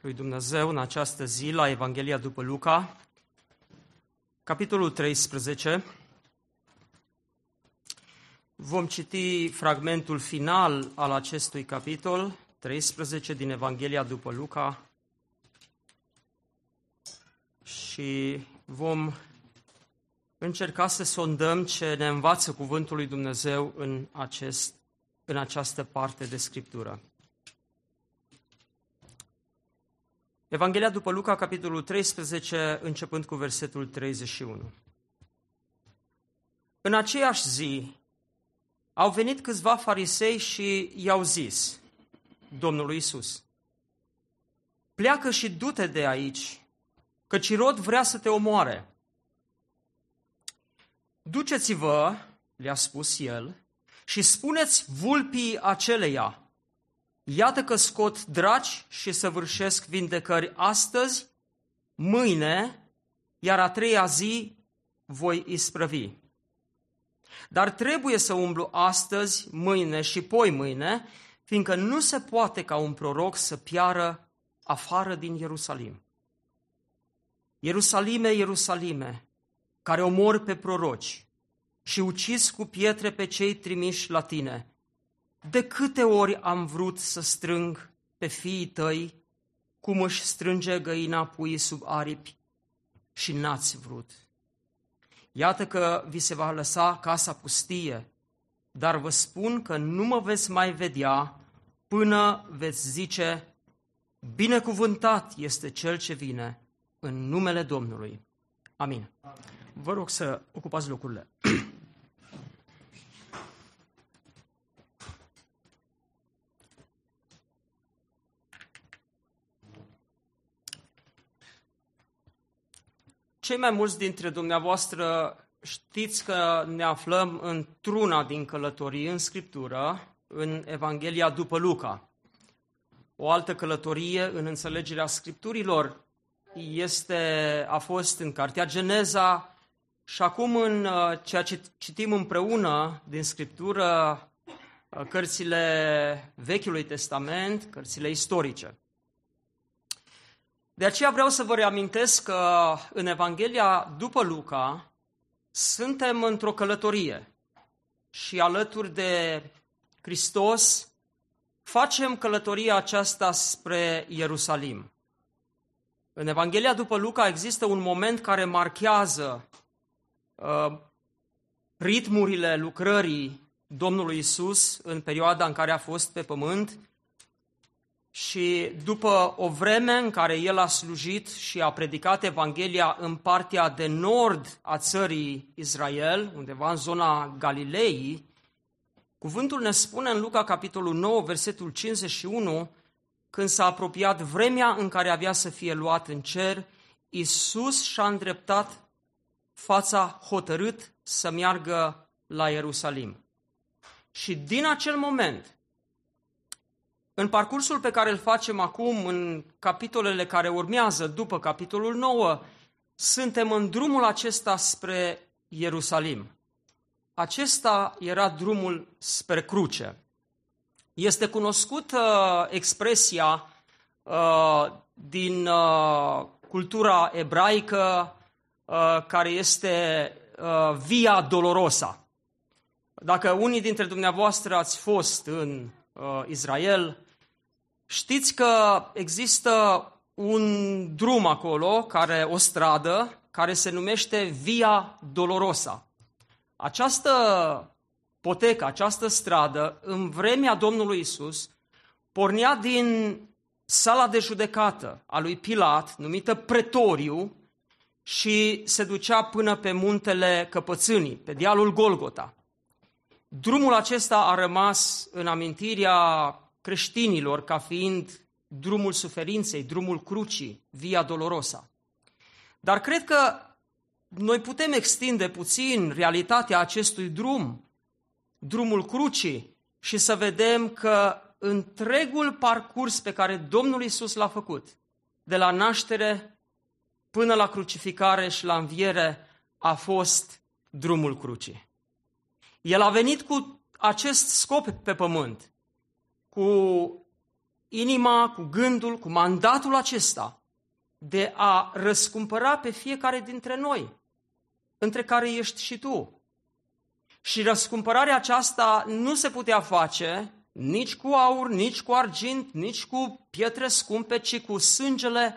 lui Dumnezeu în această zi la Evanghelia după Luca, capitolul 13. Vom citi fragmentul final al acestui capitol, 13 din Evanghelia după Luca, și vom încerca să sondăm ce ne învață cuvântul lui Dumnezeu în, acest, în această parte de Scriptură. Evanghelia după Luca, capitolul 13, începând cu versetul 31. În aceeași zi au venit câțiva farisei și i-au zis Domnului Isus, pleacă și du-te de aici, căci Irod vrea să te omoare. Duceți-vă, le-a spus el, și spuneți vulpii aceleia, Iată că scot draci și săvârșesc vindecări astăzi, mâine, iar a treia zi voi isprăvi. Dar trebuie să umblu astăzi, mâine și poi mâine, fiindcă nu se poate ca un proroc să piară afară din Ierusalim. Ierusalime, Ierusalime, care omor pe proroci și ucis cu pietre pe cei trimiși la tine – de câte ori am vrut să strâng pe fiii tăi, cum își strânge găina pui sub aripi și n-ați vrut. Iată că vi se va lăsa casa pustie, dar vă spun că nu mă veți mai vedea până veți zice, binecuvântat este cel ce vine în numele Domnului. Amin. Vă rog să ocupați locurile. Cei mai mulți dintre dumneavoastră știți că ne aflăm într-una din călătorii în Scriptură, în Evanghelia după Luca. O altă călătorie în înțelegerea Scripturilor este, a fost în Cartea Geneza și acum în uh, ceea ce citim împreună din Scriptură, uh, cărțile Vechiului Testament, cărțile istorice. De aceea vreau să vă reamintesc că în Evanghelia după Luca suntem într-o călătorie și alături de Hristos facem călătoria aceasta spre Ierusalim. În Evanghelia după Luca există un moment care marchează uh, ritmurile lucrării Domnului Isus în perioada în care a fost pe pământ și după o vreme în care el a slujit și a predicat Evanghelia în partea de nord a țării Israel, undeva în zona Galilei, cuvântul ne spune în Luca capitolul 9, versetul 51, când s-a apropiat vremea în care avea să fie luat în cer, Isus și-a îndreptat fața hotărât să meargă la Ierusalim. Și din acel moment, în parcursul pe care îl facem acum, în capitolele care urmează după capitolul 9, suntem în drumul acesta spre Ierusalim. Acesta era drumul spre cruce. Este cunoscută uh, expresia uh, din uh, cultura ebraică uh, care este uh, Via Dolorosa. Dacă unii dintre dumneavoastră ați fost în uh, Israel, Știți că există un drum acolo, care, o stradă, care se numește Via Dolorosa. Această potecă, această stradă, în vremea Domnului Isus, pornea din sala de judecată a lui Pilat, numită Pretoriu, și se ducea până pe muntele Căpățânii, pe dealul Golgota. Drumul acesta a rămas în amintirea creștinilor ca fiind drumul suferinței, drumul crucii, via dolorosa. Dar cred că noi putem extinde puțin realitatea acestui drum, drumul crucii, și să vedem că întregul parcurs pe care Domnul Isus l-a făcut, de la naștere până la crucificare și la înviere, a fost drumul crucii. El a venit cu acest scop pe pământ, cu inima, cu gândul, cu mandatul acesta de a răscumpăra pe fiecare dintre noi, între care ești și tu. Și răscumpărarea aceasta nu se putea face nici cu aur, nici cu argint, nici cu pietre scumpe, ci cu sângele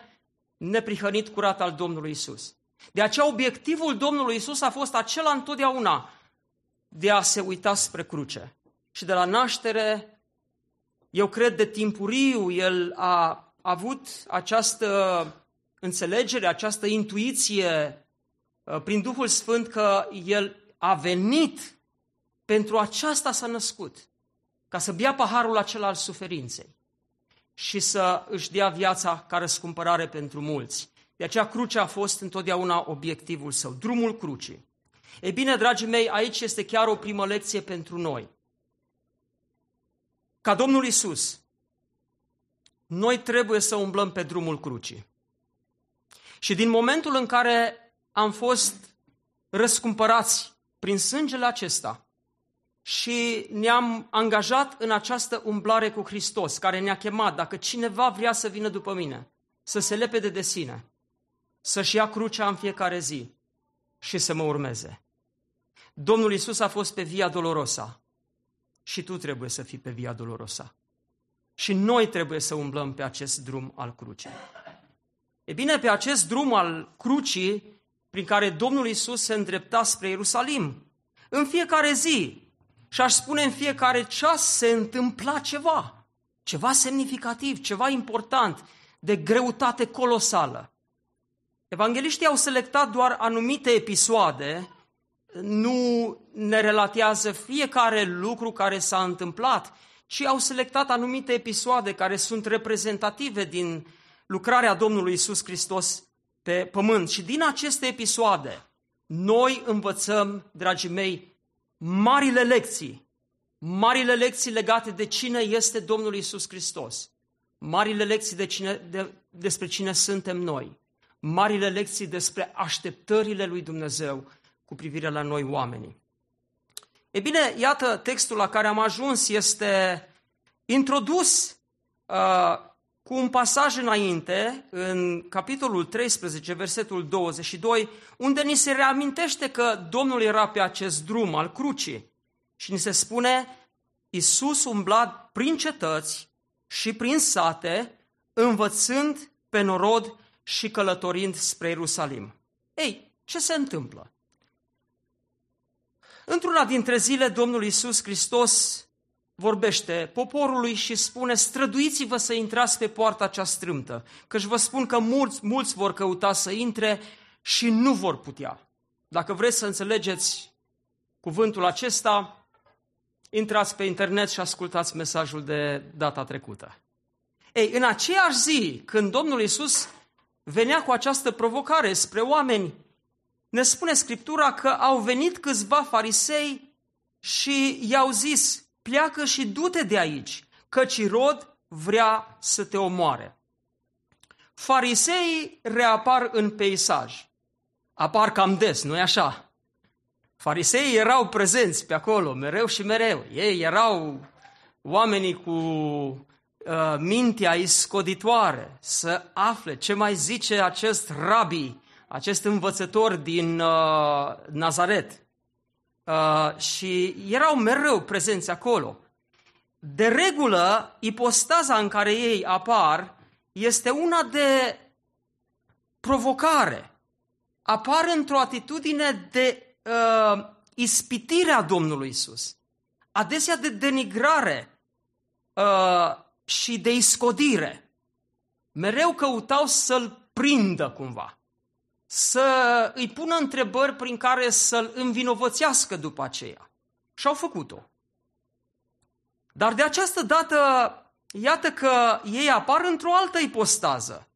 neprihănit curat al Domnului Isus. De aceea obiectivul Domnului Isus a fost acela întotdeauna de a se uita spre cruce. Și de la naștere, eu cred de timpuriu, el a avut această înțelegere, această intuiție uh, prin Duhul Sfânt că el a venit pentru aceasta s-a născut, ca să bea paharul acela al suferinței și să își dea viața ca răscumpărare pentru mulți. De aceea crucea a fost întotdeauna obiectivul său, drumul crucii. Ei bine, dragii mei, aici este chiar o primă lecție pentru noi. Ca Domnul Isus, noi trebuie să umblăm pe drumul crucii. Și din momentul în care am fost răscumpărați prin sângele acesta și ne-am angajat în această umblare cu Hristos, care ne-a chemat, dacă cineva vrea să vină după mine, să se lepede de sine, să-și ia crucea în fiecare zi și să mă urmeze. Domnul Isus a fost pe Via Dolorosa și tu trebuie să fii pe Via Dolorosa. Și noi trebuie să umblăm pe acest drum al crucii. E bine, pe acest drum al crucii, prin care Domnul Isus se îndrepta spre Ierusalim, în fiecare zi, și aș spune în fiecare ceas, se întâmpla ceva, ceva semnificativ, ceva important, de greutate colosală. Evangeliștii au selectat doar anumite episoade, nu ne relatează fiecare lucru care s-a întâmplat, ci au selectat anumite episoade care sunt reprezentative din lucrarea Domnului Isus Hristos pe pământ. Și din aceste episoade, noi învățăm, dragii mei, marile lecții, marile lecții legate de cine este Domnul Isus Hristos, marile lecții de cine, de, despre cine suntem noi, marile lecții despre așteptările lui Dumnezeu cu privire la noi oamenii. E bine, iată, textul la care am ajuns este introdus uh, cu un pasaj înainte, în capitolul 13, versetul 22, unde ni se reamintește că Domnul era pe acest drum al crucii. Și ni se spune, Iisus umbla prin cetăți și prin sate, învățând pe norod și călătorind spre Ierusalim. Ei, ce se întâmplă? Într-una dintre zile, Domnul Iisus Hristos vorbește poporului și spune, străduiți-vă să intrați pe poarta cea strâmtă, căci vă spun că mulți, mulți vor căuta să intre și nu vor putea. Dacă vreți să înțelegeți cuvântul acesta, intrați pe internet și ascultați mesajul de data trecută. Ei, în aceeași zi, când Domnul Iisus venea cu această provocare spre oameni, ne spune Scriptura că au venit câțiva farisei și i-au zis, pleacă și du-te de aici, căci Rod vrea să te omoare. Fariseii reapar în peisaj. Apar cam des, nu-i așa? Fariseii erau prezenți pe acolo, mereu și mereu. Ei erau oamenii cu uh, mintea iscoditoare să afle ce mai zice acest rabi, acest învățător din uh, Nazaret. Uh, și erau mereu prezenți acolo. De regulă, ipostaza în care ei apar este una de provocare. Apar într-o atitudine de uh, ispitire a Domnului Isus, adesea de denigrare uh, și de iscodire. Mereu căutau să-l prindă cumva să îi pună întrebări prin care să-l învinovățească după aceea. Și au făcut-o. Dar de această dată iată că ei apar într-o altă ipostază.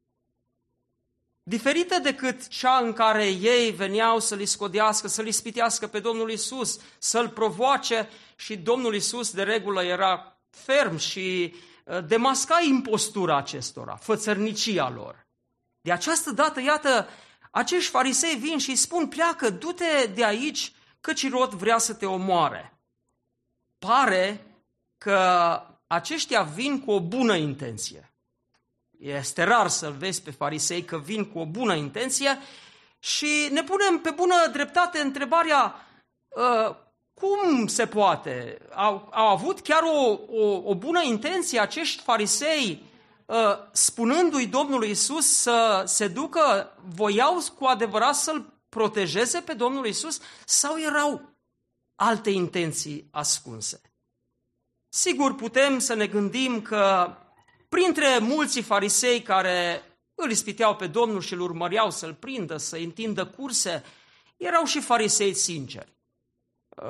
Diferită decât cea în care ei veneau să-l scodească, să-l ispitească pe Domnul Isus, să-l provoace și Domnul Isus de regulă era ferm și uh, demasca impostura acestora, fățărnicia lor. De această dată, iată, acești farisei vin și îi spun, pleacă, du-te de aici, căci Irod vrea să te omoare. Pare că aceștia vin cu o bună intenție. Este rar să-l vezi pe farisei că vin cu o bună intenție și ne punem pe bună dreptate întrebarea uh, cum se poate? Au, au avut chiar o, o, o bună intenție acești farisei uh, spunându-i Domnului Isus să se ducă, voiau cu adevărat să-l protejeze pe Domnul Isus sau erau alte intenții ascunse? Sigur, putem să ne gândim că printre mulți farisei care îl ispiteau pe Domnul și îl urmăreau să-l prindă, să întindă curse, erau și farisei sinceri.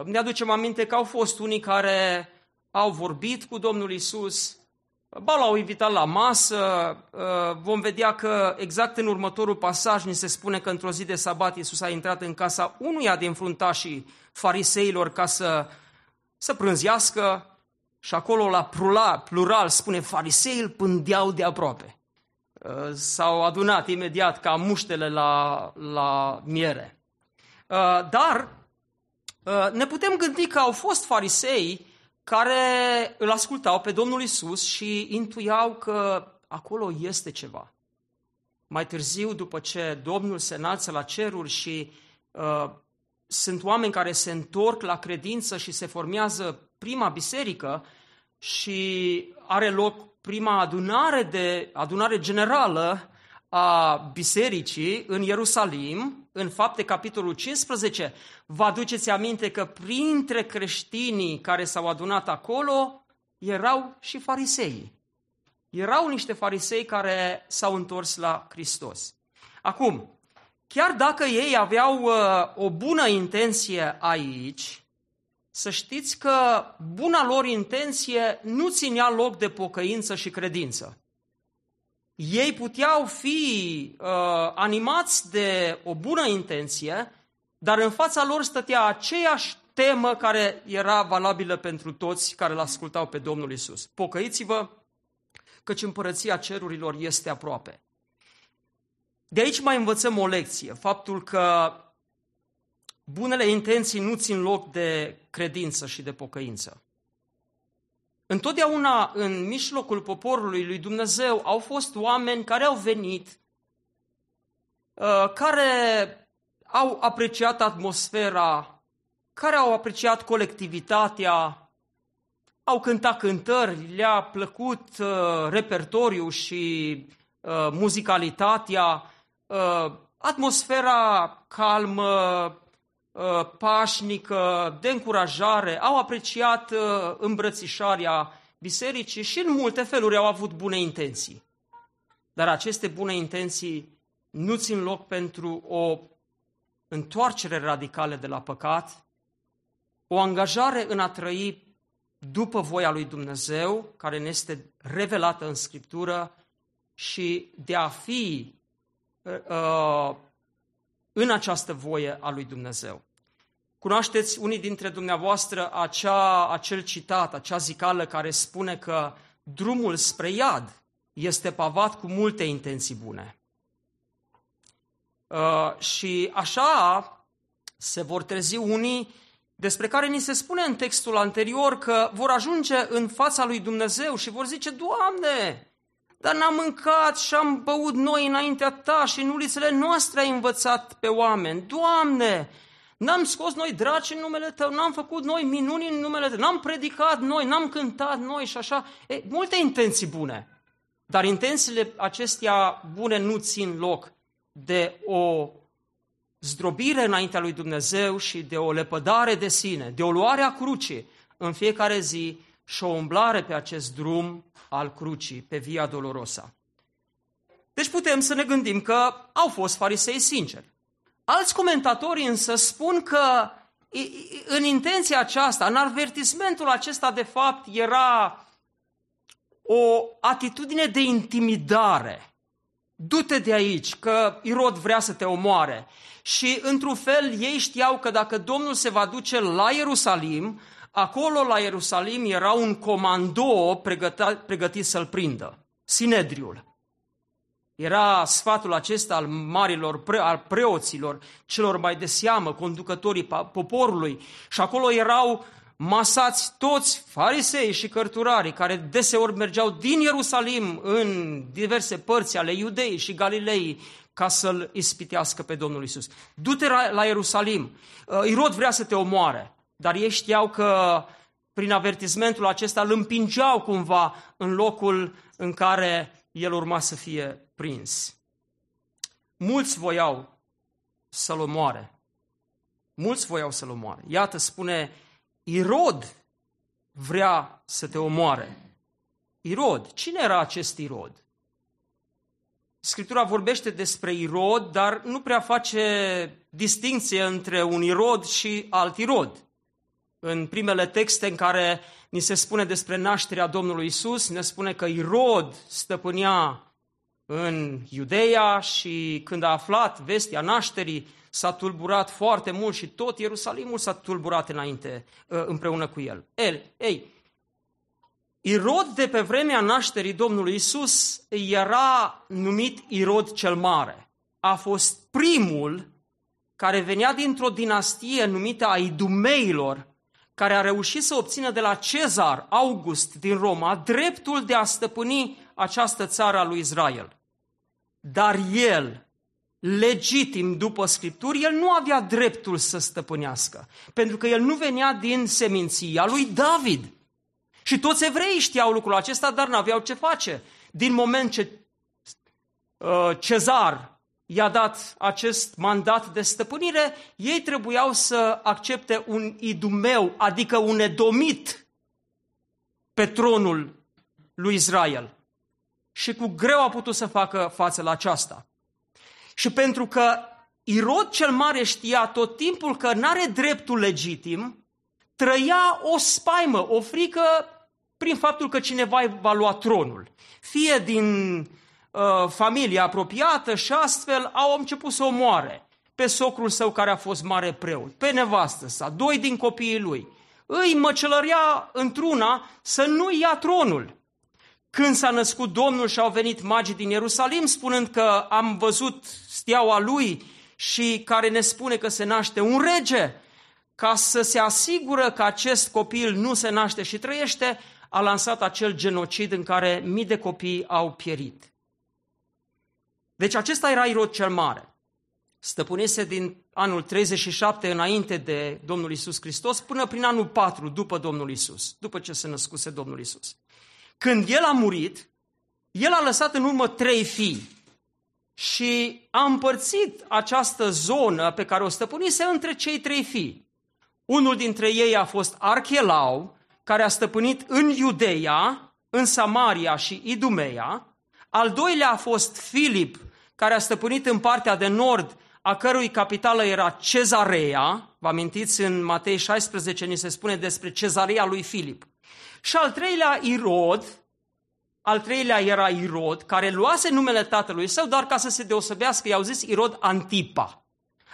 Ne aducem aminte că au fost unii care au vorbit cu Domnul Isus, ba l-au invitat la masă, vom vedea că exact în următorul pasaj ni se spune că într-o zi de sabat Iisus a intrat în casa unuia din fruntașii fariseilor ca să, să prânzească, și acolo la plural, plural spune farisei îl pândeau de aproape. Uh, s-au adunat imediat ca muștele la, la miere. Uh, dar uh, ne putem gândi că au fost farisei care îl ascultau pe Domnul Isus și intuiau că acolo este ceva. Mai târziu, după ce Domnul se înalță la ceruri și uh, sunt oameni care se întorc la credință și se formează prima biserică și are loc prima adunare, de, adunare generală a bisericii în Ierusalim, în fapte capitolul 15, vă aduceți aminte că printre creștinii care s-au adunat acolo erau și farisei. Erau niște farisei care s-au întors la Hristos. Acum, chiar dacă ei aveau uh, o bună intenție aici, să știți că buna lor intenție nu ținea loc de pocăință și credință. Ei puteau fi uh, animați de o bună intenție, dar în fața lor stătea aceeași temă care era valabilă pentru toți care îl ascultau pe Domnul Isus. Pocăiți-vă, căci împărăția cerurilor este aproape. De aici mai învățăm o lecție, faptul că bunele intenții nu țin loc de credință și de pocăință. Întotdeauna în mijlocul poporului lui Dumnezeu au fost oameni care au venit, uh, care au apreciat atmosfera, care au apreciat colectivitatea, au cântat cântări, le-a plăcut uh, repertoriu și uh, muzicalitatea, atmosfera calmă, Uh, pașnică, de încurajare, au apreciat uh, îmbrățișarea bisericii și în multe feluri au avut bune intenții. Dar aceste bune intenții nu țin loc pentru o întoarcere radicală de la păcat, o angajare în a trăi după voia lui Dumnezeu, care ne este revelată în Scriptură, și de a fi uh, în această voie a lui Dumnezeu. Cunoașteți unii dintre dumneavoastră acea, acel citat, acea zicală care spune că drumul spre iad este pavat cu multe intenții bune. Uh, și așa se vor trezi unii despre care ni se spune în textul anterior că vor ajunge în fața lui Dumnezeu și vor zice, Doamne, dar n-am mâncat și am băut noi înaintea ta și în ulițele noastre ai învățat pe oameni. Doamne, N-am scos noi draci în numele Tău, n-am făcut noi minuni în numele Tău, n-am predicat noi, n-am cântat noi și așa. E, multe intenții bune. Dar intențiile acestea bune nu țin loc de o zdrobire înaintea lui Dumnezeu și de o lepădare de sine, de o luare a crucii în fiecare zi și o umblare pe acest drum al crucii, pe Via Dolorosa. Deci putem să ne gândim că au fost farisei sinceri. Alți comentatori însă spun că în intenția aceasta, în avertismentul acesta de fapt era o atitudine de intimidare. Du-te de aici, că Irod vrea să te omoare. Și, într-un fel, ei știau că dacă Domnul se va duce la Ierusalim, acolo la Ierusalim era un comando pregătit, pregătit să-l prindă, Sinedriul. Era sfatul acesta al marilor, pre, al preoților, celor mai de seamă, conducătorii poporului. Și acolo erau masați toți farisei și cărturarii care deseori mergeau din Ierusalim în diverse părți ale Iudei și Galilei ca să-l ispitească pe Domnul Isus. Du-te la Ierusalim. Uh, Irod vrea să te omoare, dar ei știau că prin avertismentul acesta îl împingeau cumva în locul în care el urma să fie prins. Mulți voiau să-l omoare. Mulți voiau să-l omoare. Iată, spune, Irod vrea să te omoare. Irod. Cine era acest Irod? Scriptura vorbește despre Irod, dar nu prea face distinție între un Irod și alt Irod. În primele texte în care ni se spune despre nașterea Domnului Isus, ne spune că Irod stăpânea în Iudeea și când a aflat vestia nașterii, s-a tulburat foarte mult și tot Ierusalimul s-a tulburat înainte, ă, împreună cu el. El, ei, Irod de pe vremea nașterii Domnului Isus era numit Irod cel Mare. A fost primul care venea dintr-o dinastie numită a Idumeilor, care a reușit să obțină de la Cezar August din Roma dreptul de a stăpâni această țară a lui Israel. Dar el, legitim după Scripturi, el nu avea dreptul să stăpânească, pentru că el nu venea din seminția lui David. Și toți evreii știau lucrul acesta, dar n-aveau ce face. Din moment ce uh, Cezar i-a dat acest mandat de stăpânire, ei trebuiau să accepte un idumeu, adică un edomit, pe tronul lui Israel și cu greu a putut să facă față la aceasta. Și pentru că Irod cel Mare știa tot timpul că nu are dreptul legitim, trăia o spaimă, o frică prin faptul că cineva va lua tronul. Fie din uh, familia apropiată și astfel au început să omoare pe socrul său care a fost mare preot, pe nevastă sa, doi din copiii lui. Îi măcelărea într-una să nu ia tronul. Când s-a născut Domnul și au venit magii din Ierusalim spunând că am văzut steaua lui și care ne spune că se naște un rege, ca să se asigură că acest copil nu se naște și trăiește, a lansat acel genocid în care mii de copii au pierit. Deci acesta era Irod cel Mare. Stăpânise din anul 37 înainte de Domnul Isus Hristos până prin anul 4 după Domnul Isus, după ce se născuse Domnul Isus. Când el a murit, el a lăsat în urmă trei fii și a împărțit această zonă pe care o stăpânise între cei trei fii. Unul dintre ei a fost Archelau, care a stăpânit în Iudeia, în Samaria și Idumeia. Al doilea a fost Filip, care a stăpânit în partea de nord, a cărui capitală era Cezarea. Vă amintiți, în Matei 16 ni se spune despre cezarea lui Filip. Și al treilea, Irod, al treilea era Irod, care luase numele tatălui său, dar ca să se deosebească, i-au zis Irod Antipa.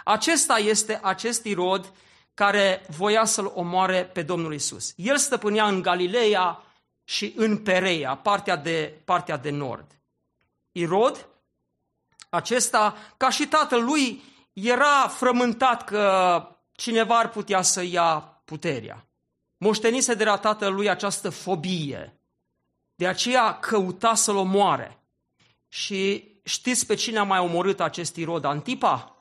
Acesta este acest Irod care voia să-l omoare pe Domnul Isus. El stăpânea în Galileea și în Pereia, partea de, partea de nord. Irod, acesta, ca și tatăl lui, era frământat că cineva ar putea să ia puterea moștenise de la tatălui această fobie. De aceea căuta să-l omoare. Și știți pe cine a mai omorât acest irod Antipa?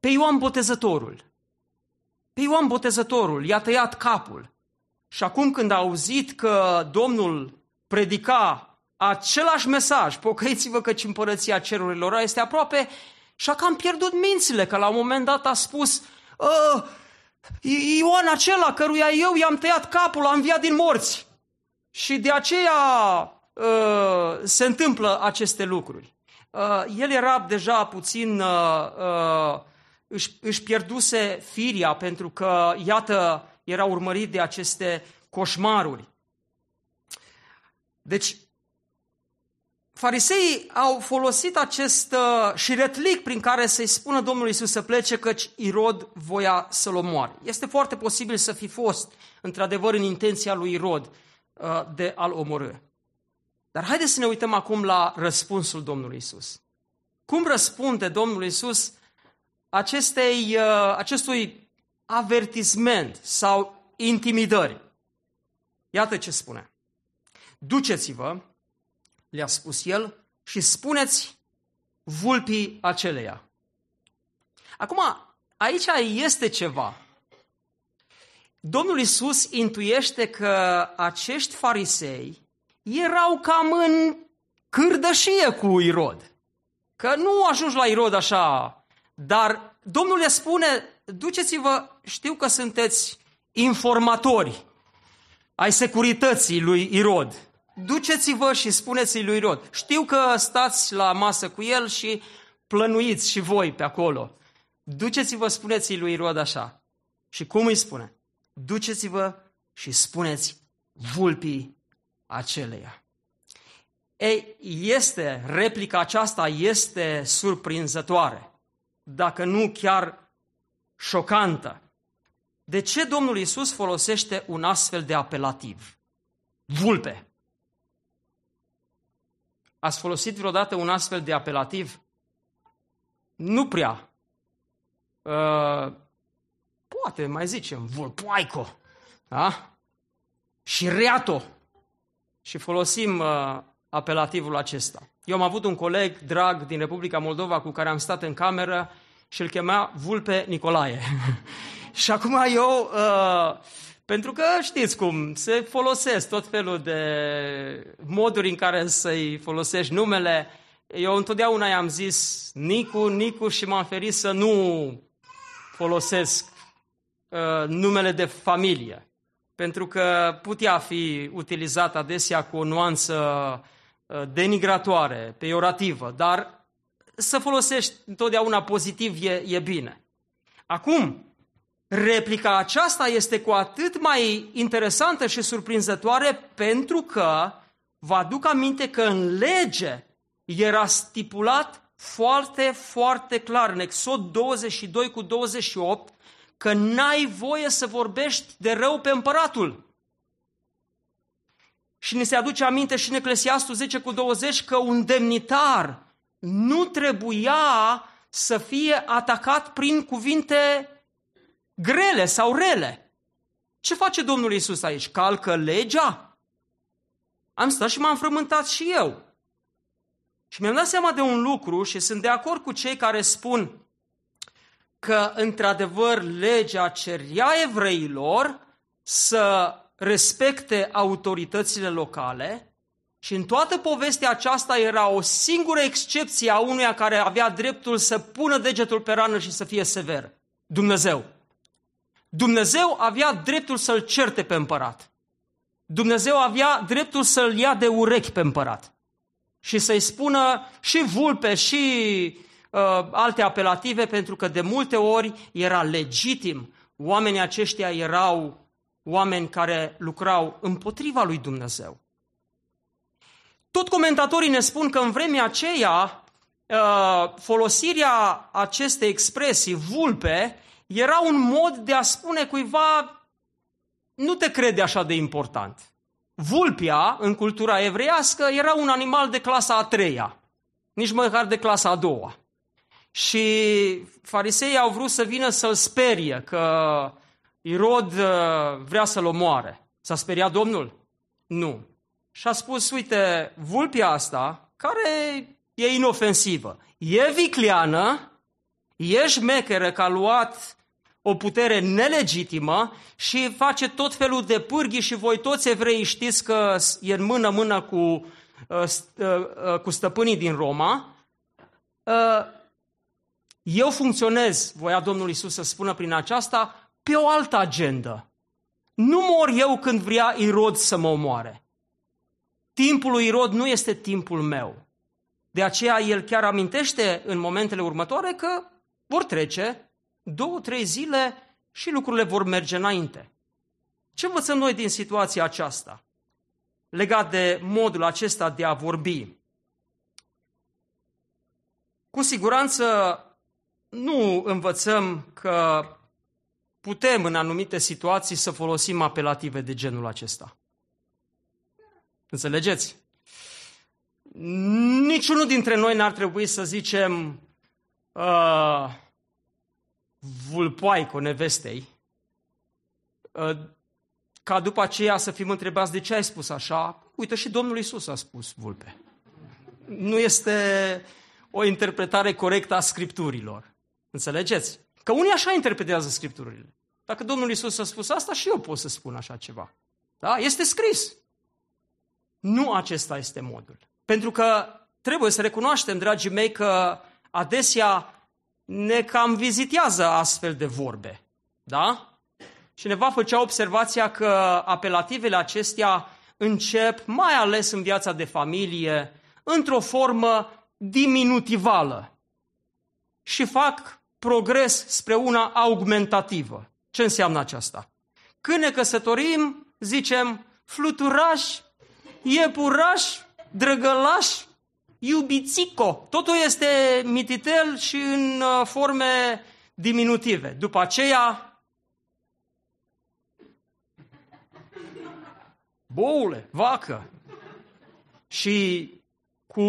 Pe Ioan Botezătorul. Pe Ioan Botezătorul i-a tăiat capul. Și acum când a auzit că Domnul predica același mesaj, pocăiți-vă căci împărăția cerurilor este aproape, și a cam pierdut mințile, că la un moment dat a spus, ă, Ioan acela căruia eu i-am tăiat capul, a înviat din morți. Și de aceea uh, se întâmplă aceste lucruri. Uh, el era deja puțin, uh, uh, își, își pierduse firia pentru că, iată, era urmărit de aceste coșmaruri. Deci, fariseii au folosit acest uh, șiretlic prin care să-i spună Domnului Isus să plece, căci Irod voia să-l omoare. Este foarte posibil să fi fost, într-adevăr, în intenția lui Irod uh, de a-l omorâ. Dar haideți să ne uităm acum la răspunsul Domnului Isus. Cum răspunde Domnul Isus acestei, uh, acestui avertisment sau intimidări? Iată ce spune. Duceți-vă, le-a spus el, și spuneți vulpii aceleia. Acum, aici este ceva. Domnul Isus intuiește că acești farisei erau cam în cârdășie cu Irod. Că nu ajungi la Irod așa, dar Domnul le spune, duceți-vă, știu că sunteți informatori ai securității lui Irod. Duceți-vă și spuneți-i lui Irod. Știu că stați la masă cu el și plănuiți și voi pe acolo. Duceți-vă, spuneți-i lui Irod așa. Și cum îi spune? Duceți-vă și spuneți vulpii aceleia. Ei, este, replica aceasta este surprinzătoare, dacă nu chiar șocantă. De ce Domnul Isus folosește un astfel de apelativ? Vulpe. Ați folosit vreodată un astfel de apelativ? Nu prea. Uh, poate mai zicem vulpoaico. Da? Și reato. Și folosim uh, apelativul acesta. Eu am avut un coleg drag din Republica Moldova cu care am stat în cameră și îl chema Vulpe Nicolae. și acum eu, uh, pentru că știți cum, se folosesc tot felul de moduri în care să-i folosești numele. Eu întotdeauna i-am zis Nicu, Nicu și m-am ferit să nu folosesc uh, numele de familie. Pentru că putea fi utilizat adesea cu o nuanță uh, denigratoare, peiorativă, dar să folosești întotdeauna pozitiv e, e bine. Acum, replica aceasta este cu atât mai interesantă și surprinzătoare pentru că vă aduc aminte că în lege era stipulat foarte, foarte clar în Exod 22 cu 28 că n-ai voie să vorbești de rău pe împăratul. Și ne se aduce aminte și în Eclesiastul 10 cu 20 că un demnitar nu trebuia să fie atacat prin cuvinte grele sau rele. Ce face Domnul Isus aici? Calcă legea? Am stat și m-am frământat și eu. Și mi-am dat seama de un lucru și sunt de acord cu cei care spun că, într-adevăr, legea cerea evreilor să respecte autoritățile locale, și în toată povestea aceasta era o singură excepție a unuia care avea dreptul să pună degetul pe rană și să fie sever. Dumnezeu. Dumnezeu avea dreptul să-l certe pe împărat. Dumnezeu avea dreptul să-l ia de urechi pe împărat. Și să-i spună și vulpe și uh, alte apelative, pentru că de multe ori era legitim. Oamenii aceștia erau oameni care lucrau împotriva lui Dumnezeu. Tot comentatorii ne spun că în vremea aceea uh, folosirea acestei expresii, vulpe, era un mod de a spune cuiva nu te crede așa de important. Vulpia, în cultura evreiască, era un animal de clasa a treia, nici măcar de clasa a doua. Și fariseii au vrut să vină să-l sperie, că Irod uh, vrea să-l omoare. S-a speriat Domnul? Nu și a spus, uite, vulpia asta, care e inofensivă, e vicleană, e șmecheră că a luat o putere nelegitimă și face tot felul de pârghii și voi toți evrei știți că e în mână-mână cu, uh, uh, uh, cu stăpânii din Roma. Eu funcționez, voia Domnul Isus să spună prin aceasta, pe o altă agendă. Nu mor eu când vrea Irod să mă omoare. Timpul lui Irod nu este timpul meu. De aceea el chiar amintește în momentele următoare că vor trece două, trei zile și lucrurile vor merge înainte. Ce învățăm noi din situația aceasta? legat de modul acesta de a vorbi. Cu siguranță nu învățăm că putem în anumite situații să folosim apelative de genul acesta. Înțelegeți? Niciunul dintre noi n-ar trebui să zicem uh, vulpoaico nevestei, uh, ca după aceea să fim întrebați de ce ai spus așa. Uite, și Domnul Isus a spus vulpe. Nu este o interpretare corectă a Scripturilor. Înțelegeți? Că unii așa interpretează Scripturile. Dacă Domnul Isus a spus asta, și eu pot să spun așa ceva. Da? Este scris. Nu acesta este modul. Pentru că trebuie să recunoaștem, dragii mei, că adesea ne cam vizitează astfel de vorbe. Da? Cineva făcea observația că apelativele acestea încep, mai ales în viața de familie, într-o formă diminutivală și fac progres spre una augmentativă. Ce înseamnă aceasta? Când ne căsătorim, zicem fluturaș, iepuraș, drăgălaș, iubițico. Totul este mititel și în uh, forme diminutive. După aceea, boule, vacă. Și cu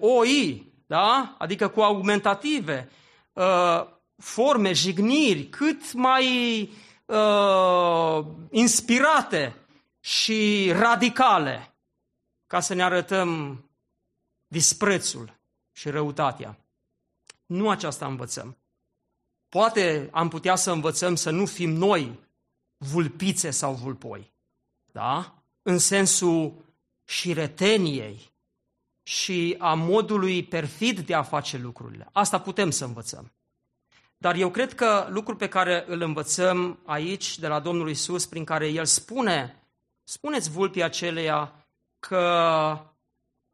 OI, da? adică cu augmentative, uh, forme, jigniri, cât mai uh, inspirate și radicale, ca să ne arătăm disprețul și răutatea. Nu aceasta învățăm. Poate am putea să învățăm să nu fim noi vulpițe sau vulpoi, da? În sensul și reteniei și a modului perfid de a face lucrurile. Asta putem să învățăm. Dar eu cred că lucrul pe care îl învățăm aici de la Domnul Isus, prin care El spune, spuneți vulpii aceleia că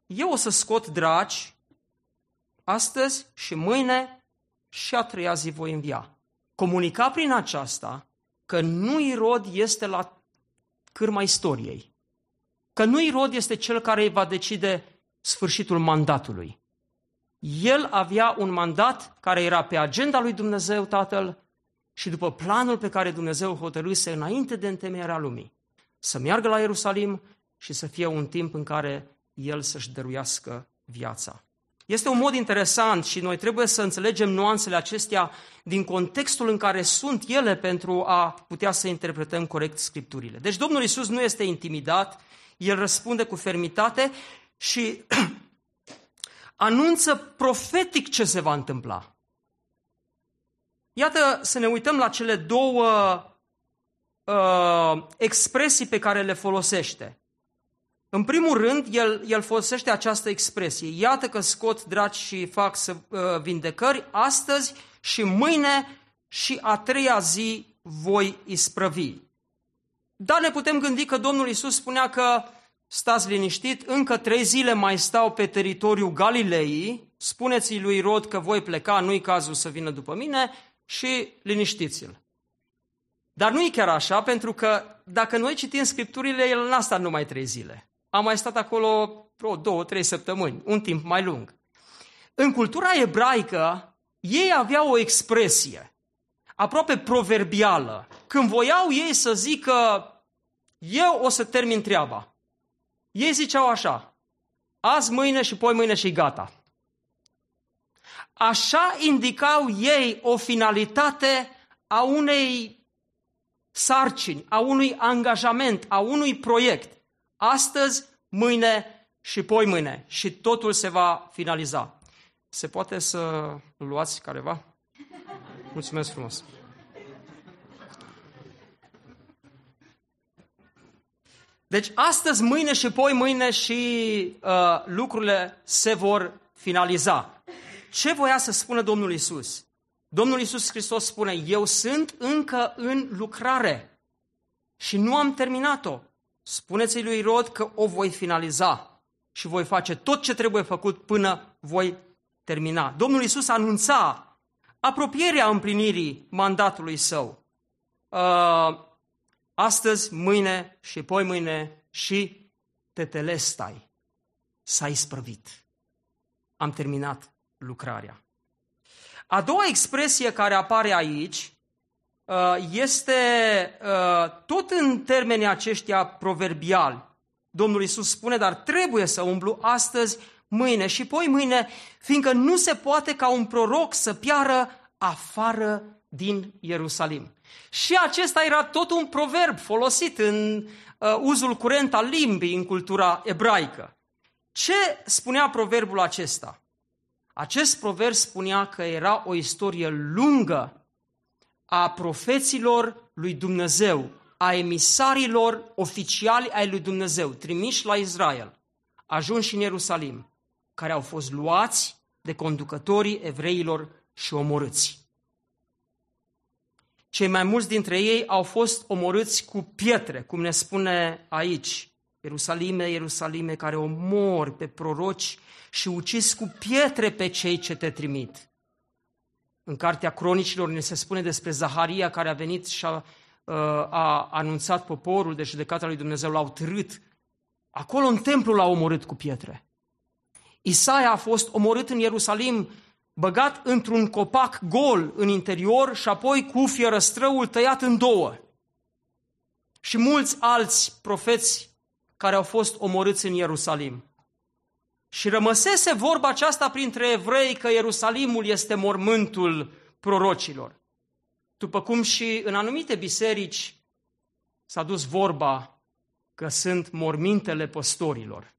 eu o să scot dragi astăzi și mâine și a treia zi voi învia. Comunica prin aceasta că nu Irod este la cârma istoriei. Că nu Irod este cel care îi va decide sfârșitul mandatului. El avea un mandat care era pe agenda lui Dumnezeu Tatăl și după planul pe care Dumnezeu hotărâse înainte de întemeierea lumii. Să meargă la Ierusalim și să fie un timp în care el să-și dăruiască viața. Este un mod interesant și noi trebuie să înțelegem nuanțele acestea din contextul în care sunt ele pentru a putea să interpretăm corect Scripturile. Deci Domnul Isus nu este intimidat, El răspunde cu fermitate și anunță profetic ce se va întâmpla. Iată să ne uităm la cele două uh, expresii pe care le folosește. În primul rând, el, el folosește această expresie. Iată că scot dragi și fac să, uh, vindecări astăzi și mâine și a treia zi voi isprăvi. Dar ne putem gândi că Domnul Isus spunea că stați liniștit, încă trei zile mai stau pe teritoriul Galilei, spuneți lui Rod că voi pleca, nu-i cazul să vină după mine și liniștiți-l. Dar nu e chiar așa, pentru că dacă noi citim Scripturile, el n-a stat numai trei zile. Am mai stat acolo vreo două, trei săptămâni, un timp mai lung. În cultura ebraică, ei aveau o expresie aproape proverbială. Când voiau ei să zică, eu o să termin treaba. Ei ziceau așa, azi, mâine și poi mâine și gata. Așa indicau ei o finalitate a unei sarcini, a unui angajament, a unui proiect astăzi, mâine și poi mâine și totul se va finaliza. Se poate să luați careva? Mulțumesc frumos! Deci astăzi, mâine și poi mâine și uh, lucrurile se vor finaliza. Ce voia să spună Domnul Isus? Domnul Isus Hristos spune, eu sunt încă în lucrare și nu am terminat-o. Spuneți-i lui Rod că o voi finaliza și voi face tot ce trebuie făcut până voi termina. Domnul Isus anunța apropierea împlinirii mandatului său. Uh, astăzi, mâine și poi mâine și tetelestai, s-a isprăvit. Am terminat lucrarea. A doua expresie care apare aici uh, este uh, tot în termenii aceștia proverbiali. Domnul Iisus spune, dar trebuie să umblu astăzi, mâine și poi mâine, fiindcă nu se poate ca un proroc să piară afară din Ierusalim. Și acesta era tot un proverb folosit în uh, uzul curent al limbii în cultura ebraică. Ce spunea proverbul acesta? Acest proverb spunea că era o istorie lungă a profeților lui Dumnezeu, a emisarilor oficiali ai lui Dumnezeu, trimiși la Israel, ajunși în Ierusalim, care au fost luați de conducătorii evreilor și omorâți. Cei mai mulți dintre ei au fost omorâți cu pietre, cum ne spune aici. Ierusalime, Ierusalime, care omori pe proroci și ucis cu pietre pe cei ce te trimit. În cartea cronicilor ne se spune despre Zaharia care a venit și a, uh, a anunțat poporul de judecata lui Dumnezeu, l-au târât. Acolo în templu l-au omorât cu pietre. Isaia a fost omorât în Ierusalim, băgat într-un copac gol în interior și apoi cu fierăstrăul tăiat în două. Și mulți alți profeți care au fost omorâți în Ierusalim. Și rămăsese vorba aceasta printre evrei că Ierusalimul este mormântul prorocilor. După cum și în anumite biserici s-a dus vorba că sunt mormintele păstorilor.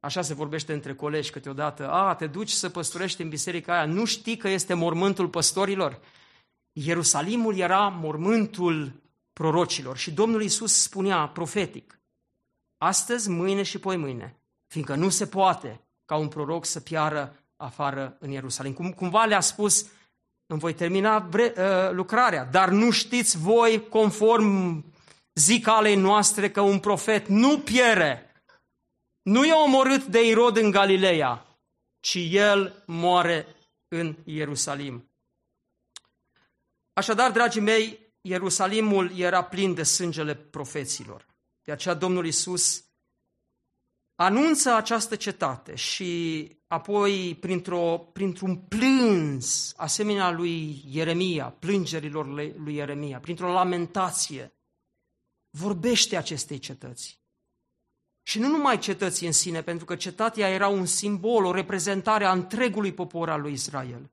Așa se vorbește între colegi câteodată. A, te duci să păstorești în biserica aia, nu știi că este mormântul păstorilor? Ierusalimul era mormântul prorocilor și Domnul Iisus spunea profetic, astăzi, mâine și poi mâine, fiindcă nu se poate ca un proroc să piară afară în Ierusalim. Cum, cumva le-a spus, îmi voi termina bre, uh, lucrarea, dar nu știți voi, conform zicalei noastre, că un profet nu piere. Nu e omorât de Irod în Galileea, ci el moare în Ierusalim. Așadar, dragii mei, Ierusalimul era plin de sângele profeților. De aceea Domnul Isus anunță această cetate și apoi printr-o, printr-un plâns, asemenea lui Ieremia, plângerilor lui Ieremia, printr-o lamentație, vorbește acestei cetăți. Și nu numai cetății în sine, pentru că cetatea era un simbol, o reprezentare a întregului popor al lui Israel.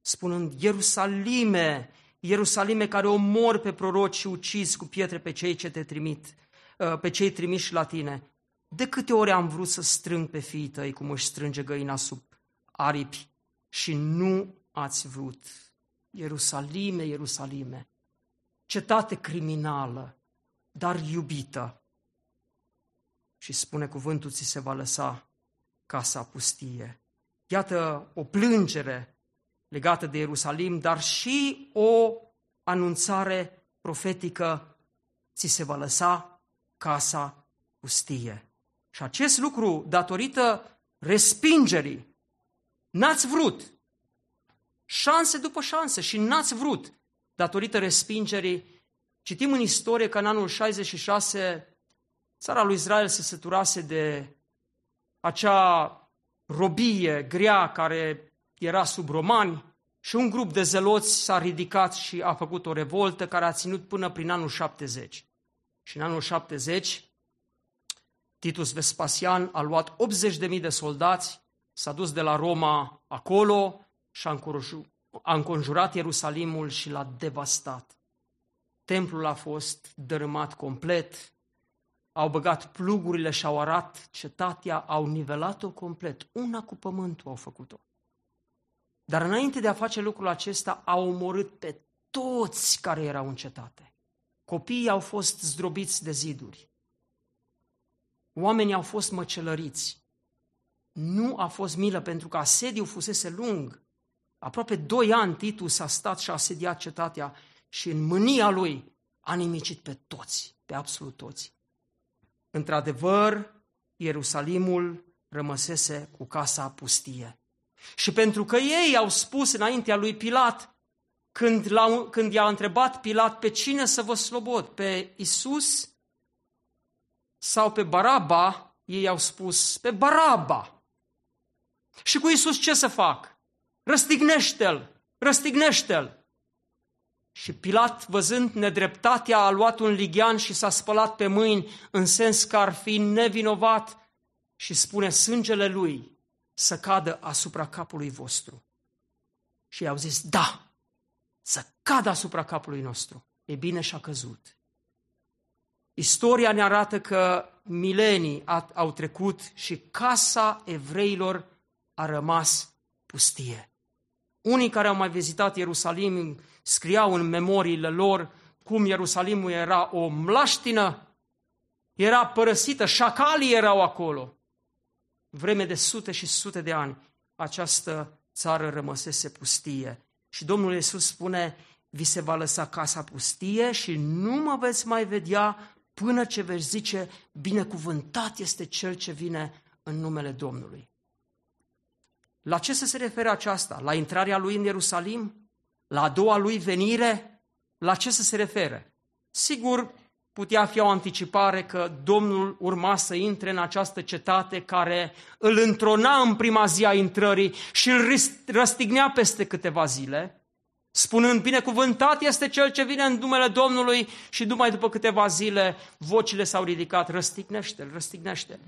Spunând, Ierusalime, Ierusalime care omor pe proroci și ucizi cu pietre pe cei ce te trimit, uh, pe cei trimiși la tine. De câte ori am vrut să strâng pe fiii tăi cum își strânge găina sub aripi și nu ați vrut. Ierusalime, Ierusalime, cetate criminală, dar iubită. Și spune cuvântul, ți se va lăsa casa pustie. Iată o plângere legată de Ierusalim, dar și o anunțare profetică, ți se va lăsa casa pustie. Și acest lucru, datorită respingerii, n-ați vrut. Șanse după șanse și n-ați vrut. Datorită respingerii, citim în istorie că în anul 66 țara lui Israel se săturase de acea robie grea care era sub romani și un grup de zeloți s-a ridicat și a făcut o revoltă care a ținut până prin anul 70. Și în anul 70 Titus Vespasian a luat 80.000 de soldați, s-a dus de la Roma acolo și a înconjurat Ierusalimul și l-a devastat. Templul a fost dărâmat complet, au băgat plugurile și au arat cetatea, au nivelat-o complet. Una cu pământul au făcut-o. Dar înainte de a face lucrul acesta, au omorât pe toți care erau în cetate. Copiii au fost zdrobiți de ziduri. Oamenii au fost măcelăriți. Nu a fost milă pentru că asediul fusese lung. Aproape doi ani Titus a stat și a asediat cetatea și în mânia lui a nimicit pe toți, pe absolut toți. Într-adevăr, Ierusalimul rămăsese cu casa pustie. Și pentru că ei au spus înaintea lui Pilat, când, când i-a întrebat Pilat pe cine să vă slobod, pe Isus sau pe Baraba, ei au spus pe Baraba. Și cu Isus ce să fac? Răstignește-l, răstignește-l. Și Pilat, văzând nedreptatea, a luat un lighean și s-a spălat pe mâini în sens că ar fi nevinovat și spune sângele lui să cadă asupra capului vostru. Și i-au zis, da, să cadă asupra capului nostru. E bine și-a căzut. Istoria ne arată că milenii au trecut și casa evreilor a rămas pustie. Unii care au mai vizitat Ierusalim scriau în memoriile lor cum Ierusalimul era o mlaștină, era părăsită, șacalii erau acolo. Vreme de sute și sute de ani, această țară rămăsese pustie. Și Domnul Iisus spune, vi se va lăsa casa pustie și nu mă veți mai vedea până ce veți zice, binecuvântat este cel ce vine în numele Domnului. La ce să se referă aceasta? La intrarea lui în Ierusalim? La a doua lui venire? La ce să se referă? Sigur, putea fi o anticipare că Domnul urma să intre în această cetate care îl întrona în prima zi a intrării și îl răstignea peste câteva zile, spunând, binecuvântat este cel ce vine în numele Domnului și numai după câteva zile vocile s-au ridicat, răstignește-l, răstignește-l.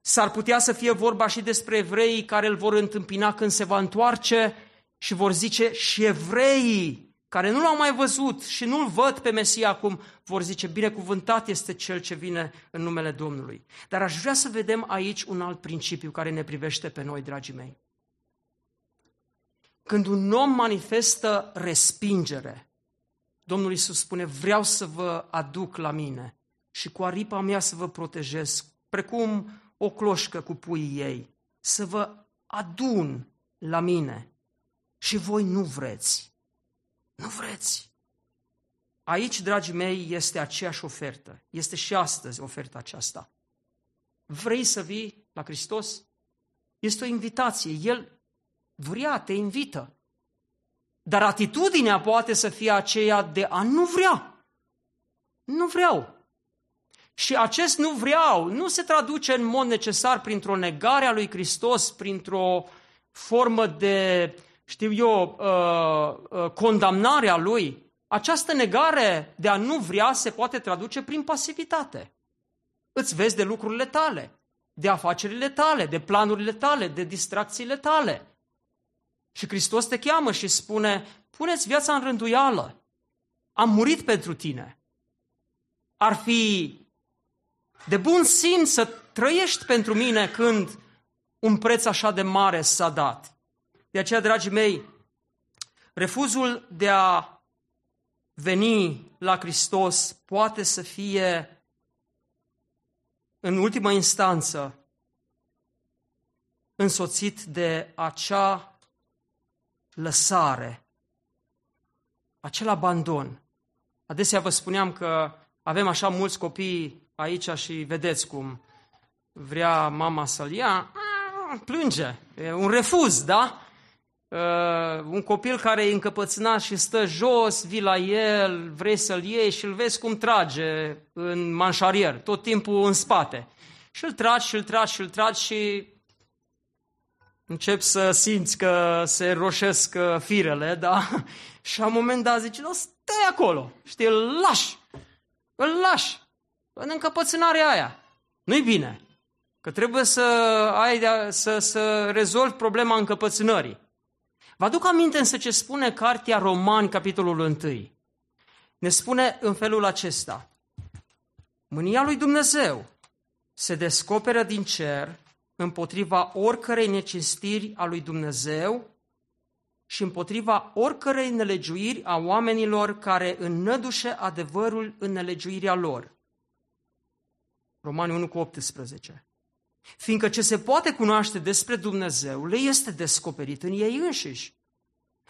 S-ar putea să fie vorba și despre evreii care îl vor întâmpina când se va întoarce și vor zice și evreii care nu l-au mai văzut și nu-l văd pe Mesia acum, vor zice, binecuvântat este cel ce vine în numele Domnului. Dar aș vrea să vedem aici un alt principiu care ne privește pe noi, dragii mei. Când un om manifestă respingere, Domnul Iisus spune, vreau să vă aduc la mine și cu aripa mea să vă protejez, precum o cloșcă cu puii ei, să vă adun la mine și voi nu vreți. Nu vreți. Aici, dragii mei, este aceeași ofertă. Este și astăzi oferta aceasta. Vrei să vii la Hristos? Este o invitație. El vrea, te invită. Dar atitudinea poate să fie aceea de a nu vrea. Nu vreau. Și acest nu vreau nu se traduce în mod necesar printr-o negare a lui Hristos, printr-o formă de știu eu, uh, uh, condamnarea lui, această negare de a nu vrea se poate traduce prin pasivitate. Îți vezi de lucrurile tale, de afacerile tale, de planurile tale, de distracțiile tale. Și Hristos te cheamă și spune, puneți viața în rânduială. Am murit pentru tine. Ar fi de bun simț să trăiești pentru mine când un preț așa de mare s-a dat. De aceea, dragii mei, refuzul de a veni la Hristos poate să fie, în ultimă instanță, însoțit de acea lăsare, acel abandon. Adesea vă spuneam că avem așa mulți copii aici și vedeți cum vrea mama să-l ia, plânge, e un refuz, da? uh, un copil care e încăpățânat și stă jos, vii la el, vrei să-l iei și îl vezi cum trage în manșarier, tot timpul în spate. Și îl tragi și îl tragi și îl tragi și încep să simți că se roșesc uh, firele, da? Și la un moment dat zici, nu, stai acolo, știi, îl lași, îl lași în încăpățânarea aia. Nu-i bine, că trebuie să, ai, să, să rezolvi problema încăpățânării. Vă aduc aminte însă ce spune Cartea Romani, capitolul 1. Ne spune în felul acesta. Mânia lui Dumnezeu se descoperă din cer împotriva oricărei necinstiri a lui Dumnezeu și împotriva oricărei nelegiuiri a oamenilor care înnădușe adevărul în nelegiuirea lor. Romani 1 cu 18. Fiindcă ce se poate cunoaște despre Dumnezeu le este descoperit în ei înșiși.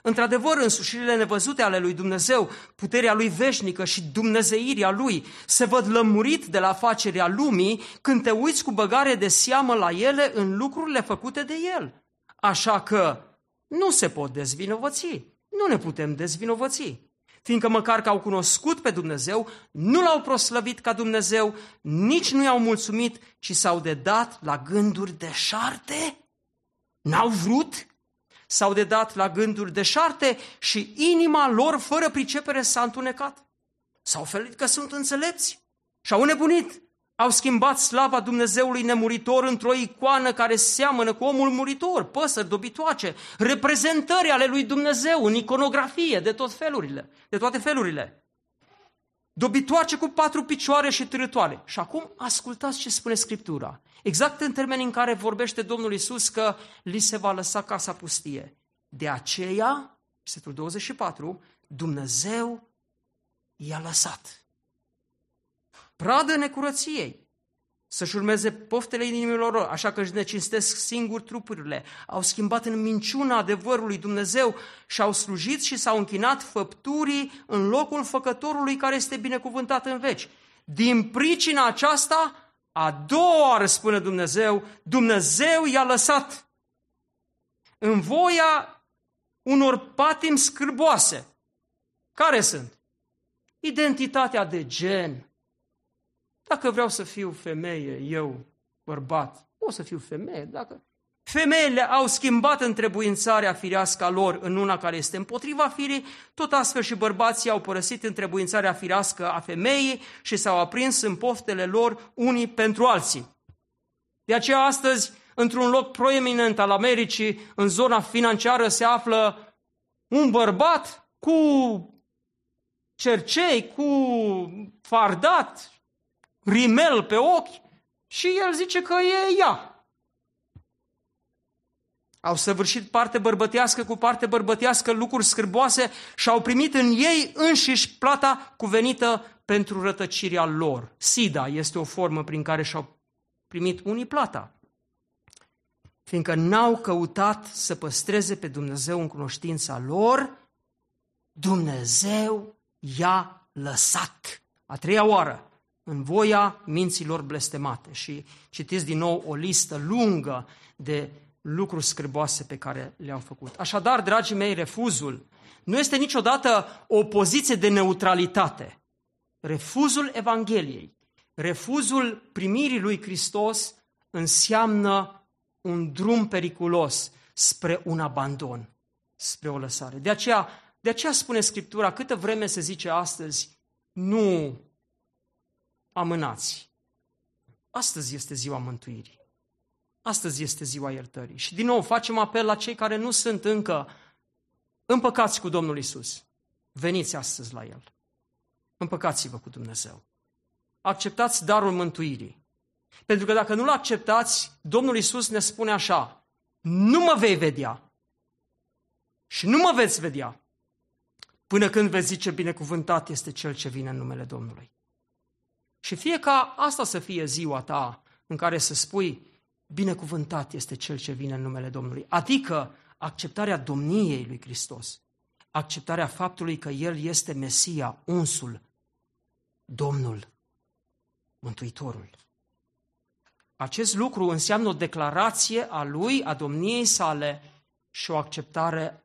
Într-adevăr, însușirile nevăzute ale lui Dumnezeu, puterea lui veșnică și dumnezeirea lui se văd lămurit de la facerea lumii când te uiți cu băgare de seamă la ele în lucrurile făcute de el. Așa că nu se pot dezvinovăți. Nu ne putem dezvinovăți. fiindcă măcar că au cunoscut pe Dumnezeu, nu l-au proslăvit ca Dumnezeu, nici nu i-au mulțumit, ci s-au dedat la gânduri de șarte? N-au vrut? S-au dedat la gânduri de șarte și inima lor, fără pricepere, s-a întunecat. S-au felit că sunt înțelepți și au nebunit. Au schimbat slava Dumnezeului nemuritor într-o icoană care seamănă cu omul muritor, păsări dobitoace, reprezentări ale lui Dumnezeu în iconografie de tot felurile, de toate felurile. Dobitoace cu patru picioare și târătoare. Și acum ascultați ce spune Scriptura. Exact în termenii în care vorbește Domnul Isus că li se va lăsa casa pustie. De aceea, versetul 24, Dumnezeu i-a lăsat pradă necurăției, să-și urmeze poftele inimilor lor, așa că își necinstesc singur trupurile. Au schimbat în minciuna adevărului Dumnezeu și au slujit și s-au închinat făpturii în locul făcătorului care este binecuvântat în veci. Din pricina aceasta, a doua oară, spune Dumnezeu, Dumnezeu i-a lăsat în voia unor patim scârboase. Care sunt? Identitatea de gen, dacă vreau să fiu femeie, eu, bărbat, o să fiu femeie. Dacă... Femeile au schimbat întrebuințarea firească a lor în una care este împotriva firii, tot astfel și bărbații au părăsit întrebuințarea firească a femeii și s-au aprins în poftele lor unii pentru alții. De aceea astăzi, într-un loc proeminent al Americii, în zona financiară, se află un bărbat cu cercei, cu fardat, rimel pe ochi și el zice că e ea. Au săvârșit parte bărbătească cu parte bărbătească lucruri scârboase și au primit în ei înșiși plata cuvenită pentru rătăcirea lor. Sida este o formă prin care și-au primit unii plata. Fiindcă n-au căutat să păstreze pe Dumnezeu în cunoștința lor, Dumnezeu i-a lăsat. A treia oară în voia minților blestemate. Și citiți din nou o listă lungă de lucruri scârboase pe care le-au făcut. Așadar, dragii mei, refuzul nu este niciodată o poziție de neutralitate. Refuzul Evangheliei, refuzul primirii lui Hristos înseamnă un drum periculos spre un abandon, spre o lăsare. De aceea, de aceea spune Scriptura, câtă vreme se zice astăzi, nu amânați. Astăzi este ziua mântuirii. Astăzi este ziua iertării. Și din nou facem apel la cei care nu sunt încă împăcați cu Domnul Isus. Veniți astăzi la El. Împăcați-vă cu Dumnezeu. Acceptați darul mântuirii. Pentru că dacă nu-L acceptați, Domnul Isus ne spune așa, nu mă vei vedea și nu mă veți vedea până când veți zice binecuvântat este Cel ce vine în numele Domnului. Și fie ca asta să fie ziua ta în care să spui, binecuvântat este Cel ce vine în numele Domnului. Adică acceptarea domniei lui Hristos, acceptarea faptului că El este Mesia, unsul, Domnul, Mântuitorul. Acest lucru înseamnă o declarație a Lui, a domniei sale și o acceptare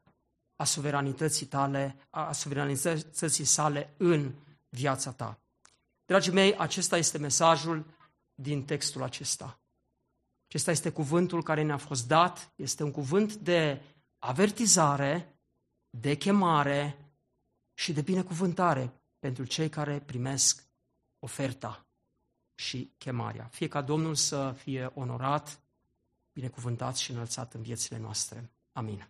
a suveranității tale, a suveranității sale în viața ta. Dragii mei, acesta este mesajul din textul acesta. Acesta este cuvântul care ne-a fost dat, este un cuvânt de avertizare, de chemare și de binecuvântare pentru cei care primesc oferta și chemarea. Fie ca Domnul să fie onorat, binecuvântat și înălțat în viețile noastre. Amin.